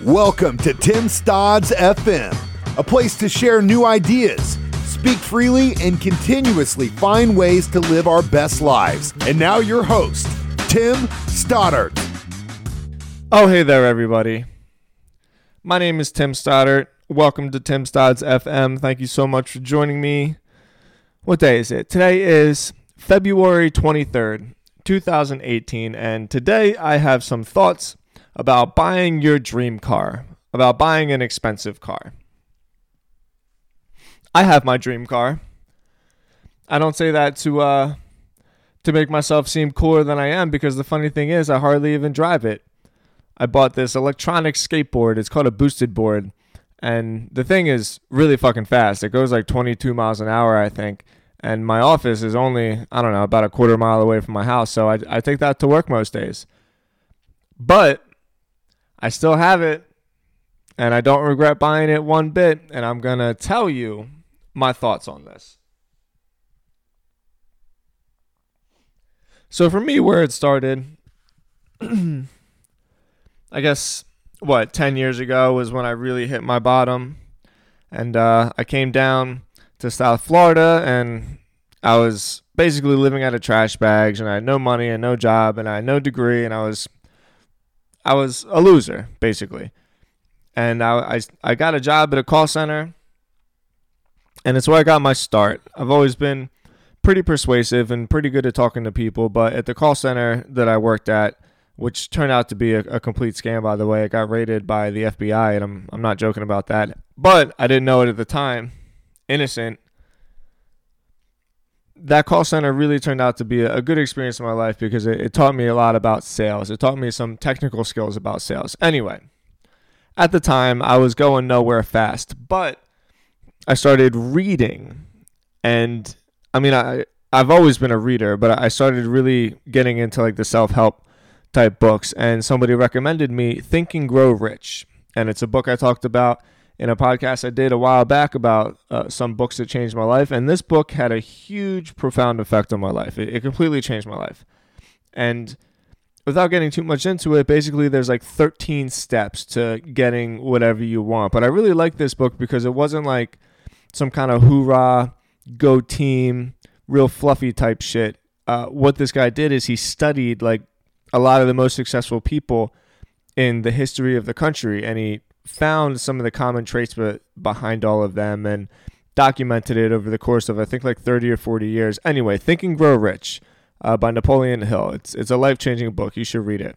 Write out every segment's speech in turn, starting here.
Welcome to Tim Stodds FM, a place to share new ideas, speak freely, and continuously find ways to live our best lives. And now, your host, Tim Stoddard. Oh, hey there, everybody. My name is Tim Stoddard. Welcome to Tim Stodds FM. Thank you so much for joining me. What day is it? Today is February 23rd, 2018, and today I have some thoughts about buying your dream car, about buying an expensive car. I have my dream car. I don't say that to uh to make myself seem cooler than I am because the funny thing is I hardly even drive it. I bought this electronic skateboard. It's called a boosted board. And the thing is really fucking fast. It goes like 22 miles an hour, I think. And my office is only, I don't know, about a quarter mile away from my house. So I, I take that to work most days. But I still have it and I don't regret buying it one bit. And I'm going to tell you my thoughts on this. So, for me, where it started, I guess, what, 10 years ago was when I really hit my bottom. And uh, I came down to South Florida and I was basically living out of trash bags and I had no money and no job and I had no degree and I was I was a loser, basically. And I, I, I got a job at a call center, and it's where I got my start. I've always been pretty persuasive and pretty good at talking to people, but at the call center that I worked at, which turned out to be a, a complete scam, by the way, it got raided by the FBI, and I'm, I'm not joking about that. But I didn't know it at the time. Innocent that call center really turned out to be a, good experience in my life because it, it, taught me a lot about sales. It taught me some technical skills about sales. Anyway, at the time, I was going nowhere fast, but I started reading. And I mean, I, I've always been a reader, but I started really getting into like the self help type books. And somebody recommended me Think and Grow Rich. And it's a book I talked about in a podcast I did a while back about uh, some books that changed my life. And this book had a huge, profound effect on my life. It, it, completely changed my life. And without getting too much into it, basically, there's like 13 steps to getting whatever you want. But I really like this book because it wasn't like some kind of hoorah, go team, real fluffy type shit. Uh, what this guy did is he studied like a lot of the most successful people in the history of the country and he found some of the common traits behind all of them and documented it over the course of I think like 30 or 40 years. Anyway, Think and Grow Rich uh, by Napoleon Hill. It's it's a life changing book. You should read it.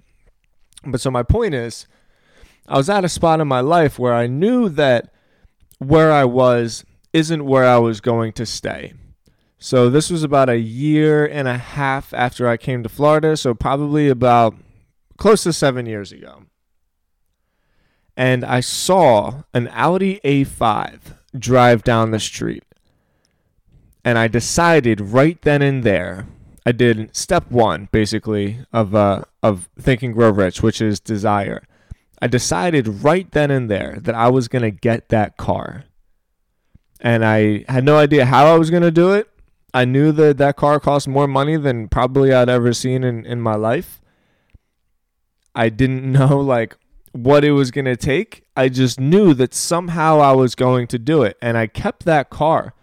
But so my point is, I was at a spot in my life where I knew that where I was isn't where I was going to stay. So this was about a year and a half after I came to Florida. So probably about close to seven years ago and I saw an Audi A5 drive down the street. And I decided right then and there, I did step one basically of uh, of Think and Grow Rich, which is desire. I decided right then and there that I was gonna get that car, and I had no idea how I was gonna do it. I knew that that car cost more money than probably I'd ever seen in, in my life. I didn't know like what it was going to take. I just knew that somehow I was going to do it. And I kept that car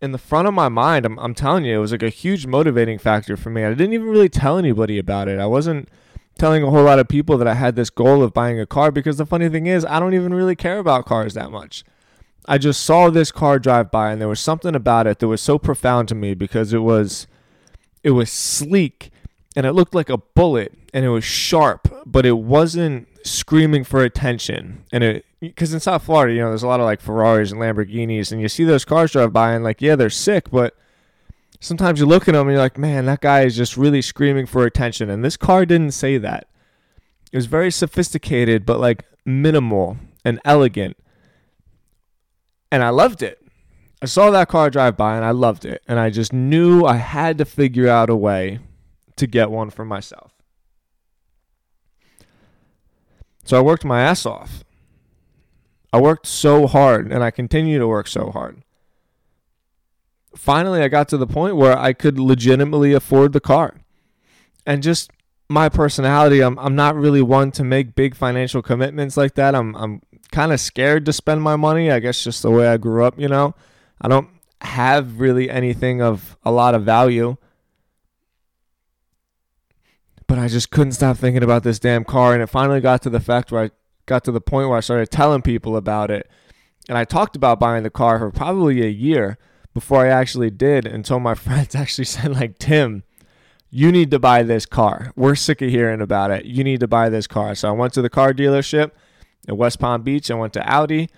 in the front of my mind. I'm, I'm telling you, it was like a huge motivating factor for me. I didn't even really tell anybody about it. I wasn't telling a whole lot of people that I had this goal of buying a car because the funny thing is, I don't even really care about cars that much. I just saw this car drive by and there was something about it that was so profound to me because it was it was sleek and it looked like a bullet and it was sharp, but it wasn't screaming for attention. And it because in South Florida, you know, there's a lot of like Ferraris and Lamborghinis, and you see those cars drive by, and like, yeah, they're sick, but sometimes you look at them and you're like, man, that guy is just really screaming for attention. And this car didn't say that. It was very sophisticated, but like minimal and elegant. And I loved it. I saw that car drive by and I loved it. And I just knew I had to figure out a way to get one for myself. So I worked my ass off. I worked so hard and I continue to work so hard. Finally, I got to the point where I could legitimately afford the car. And just my personality, I'm I'm not really one to make big financial commitments like that. I'm I'm kind of scared to spend my money. I guess just the way I grew up, you know. I don't have really anything of a lot of value. But I just couldn't stop thinking about this damn car and it finally got to the fact where I got to the point where I started telling people about it. And I talked about buying the car for probably a year before I actually did until my friends actually said like, "Tim, you need to buy this car. We're sick of hearing about it. You need to buy this car. So I went to the car dealership in West Palm Beach. I went to Audi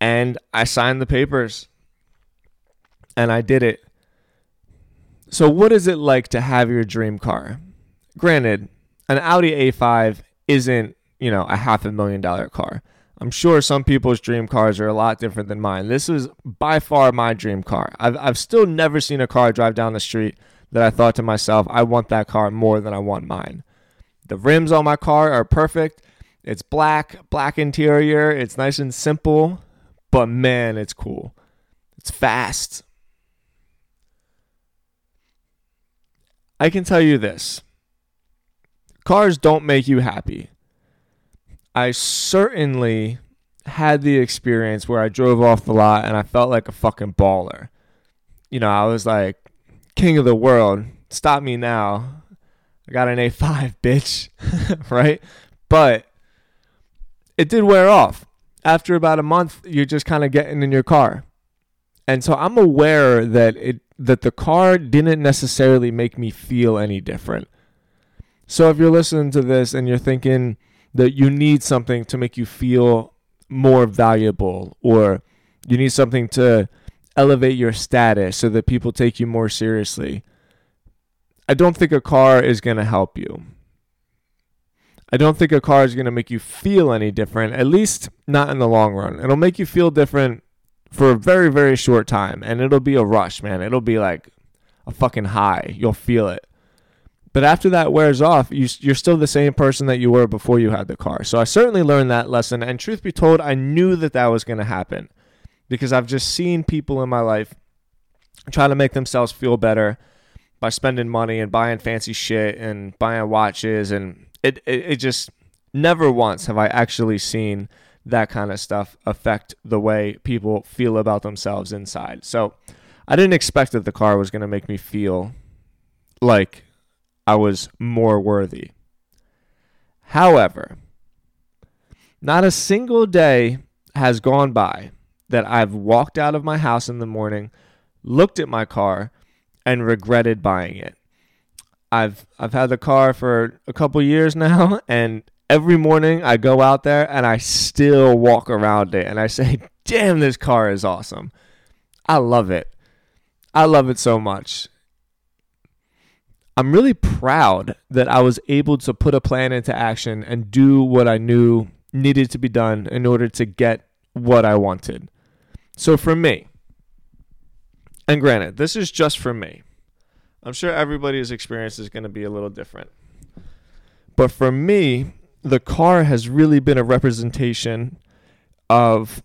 and I signed the papers and I did it. So, what is it like to have your dream car? Granted, an Audi A5 isn't, you know, a half a million dollar car. I'm sure some people's dream cars are a lot different than mine. This is by far my dream car. I've, I've still never seen a car drive down the street that I thought to myself, I want that car more than I want mine. The rims on my car are perfect. It's black, black interior. It's nice and simple, but man, it's cool. It's fast. I can tell you this cars don't make you happy. I certainly had the experience where I drove off the lot and I felt like a fucking baller. You know, I was like, king of the world. Stop me now. I got an A5, bitch. right? But it did wear off. After about a month, you're just kind of getting in your car. And so I'm aware that it that the car didn't necessarily make me feel any different. So if you're listening to this and you're thinking that you need something to make you feel more valuable or you need something to elevate your status so that people take you more seriously. I don't think a car is going to help you. I don't think a car is going to make you feel any different, at least not in the long run. It'll make you feel different for a very, very short time, and it'll be a rush, man. It'll be like a fucking high. You'll feel it. But after that wears off, you, you're still the same person that you were before you had the car. So I certainly learned that lesson. And truth be told, I knew that that was going to happen because I've just seen people in my life try to make themselves feel better by spending money and buying fancy shit and buying watches and it, it, it just never once have I actually seen that kind of stuff affect the way people feel about themselves inside. So I didn't expect that the car was going to make me feel like I was more worthy. However, not a single day has gone by that I've walked out of my house in the morning, looked at my car, and regretted buying it. I've I've had the car for a couple years now, and every morning I go out there and I still walk around it and I say, "Damn, this car is awesome. I love it. I love it so much." I'm really proud that I was able to put a plan into action and do what I knew needed to be done in order to get what I wanted. So for me, and granted, this is just for me. I'm sure everybody's experience is going to be a little different. But for me, the car has really been a representation of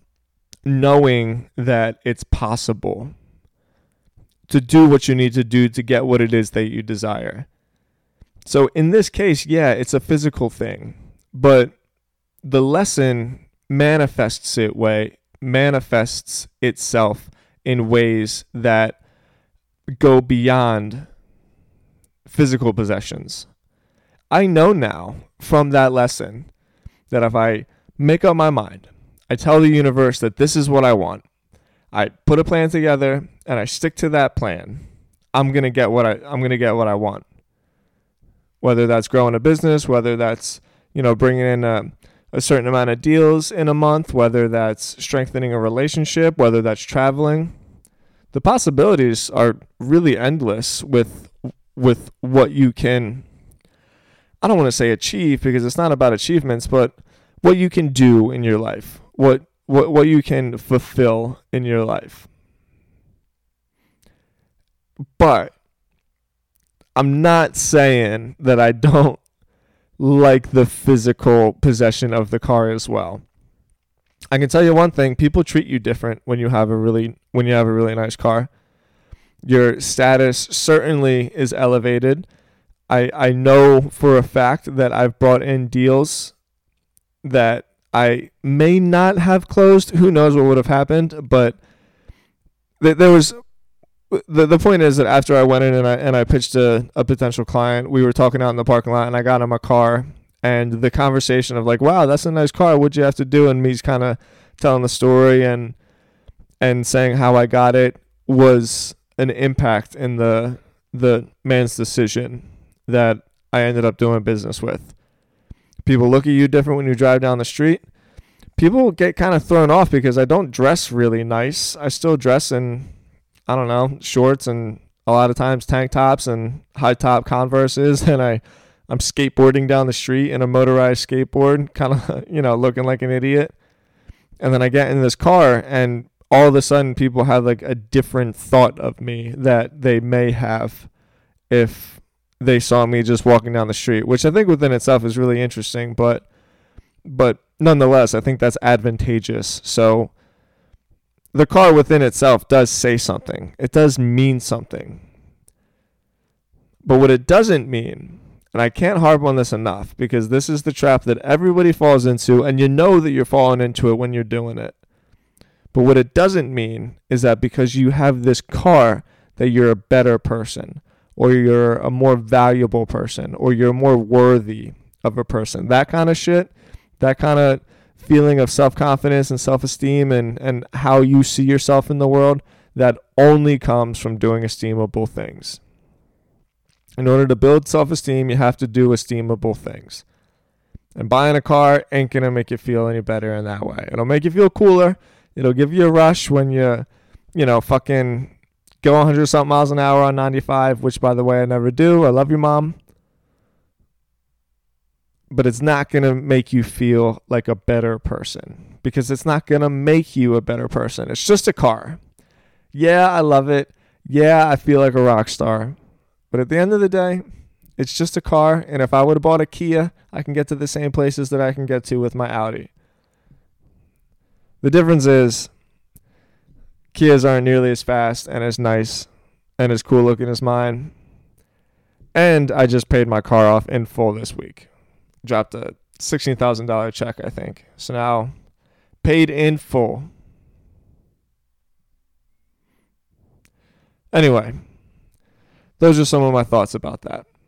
knowing that it's possible to do what you need to do to get what it is that you desire. So in this case, yeah, it's a physical thing, but the lesson manifests it way manifests itself in ways that go beyond physical possessions. I know now from that lesson that if I make up my mind, I tell the universe that this is what I want, I put a plan together and I stick to that plan, I'm to get what I I'm to get what I want. Whether that's growing a business, whether that's, you know, bringing in a a certain amount of deals in a month, whether that's strengthening a relationship, whether that's traveling. The possibilities are really endless with with what you can I don't want to say achieve because it's not about achievements, but what you can do in your life. What what what you can fulfill in your life. But I'm not saying that I don't like the physical possession of the car as well. I can tell you one thing, people treat you different when you have a really when you have a really nice car. Your status certainly is elevated. I I know for a fact that I've brought in deals that I may not have closed. Who knows what would have happened? But th- there was the the point is that after I went in and I and I pitched a, a potential client, we were talking out in the parking lot, and I got in my car, and the conversation of like, "Wow, that's a nice car. What'd you have to do?" and me's kind of telling the story and and saying how I got it was an impact in the the man's decision that I ended up doing business with. People look at you different when you drive down the street. People get kind of thrown off because I don't dress really nice. I still dress in I don't know, shorts and a lot of times tank tops and high top converses and I I'm skateboarding down the street in a motorized skateboard, kind of, you know, looking like an idiot. And then I get in this car and all of a sudden people have like a different thought of me that they may have if they saw me just walking down the street, which I think within itself is really interesting, but but nonetheless, I think that's advantageous. So the car within itself does say something. It does mean something. But what it doesn't mean, and I can't harp on this enough because this is the trap that everybody falls into, and you know that you're falling into it when you're doing it. But what it doesn't mean is that because you have this car, that you're a better person, or you're a more valuable person, or you're more worthy of a person. That kind of shit, that kind of feeling of self confidence and self esteem and, and how you see yourself in the world, that only comes from doing esteemable things. In order to build self esteem, you have to do esteemable things. And buying a car ain't gonna make you feel any better in that way. It'll make you feel cooler. It'll give you a rush when you, you know, fucking go 100 something miles an hour on 95, which by the way I never do. I love you, mom but it's not going to make you feel like a better person because it's not going to make you a better person. It's just a car. Yeah, I love it. Yeah, I feel like a rock star. But at the end of the day, it's just a car. And if I would have bought a Kia, I can get to the same places that I can get to with my Audi. The difference is Kias aren't nearly as fast and as nice and as cool looking as mine. And I just paid my car off in full this week dropped a sixteen thousand dollar check, I think. So now paid in full. Anyway, those are some of my thoughts about that.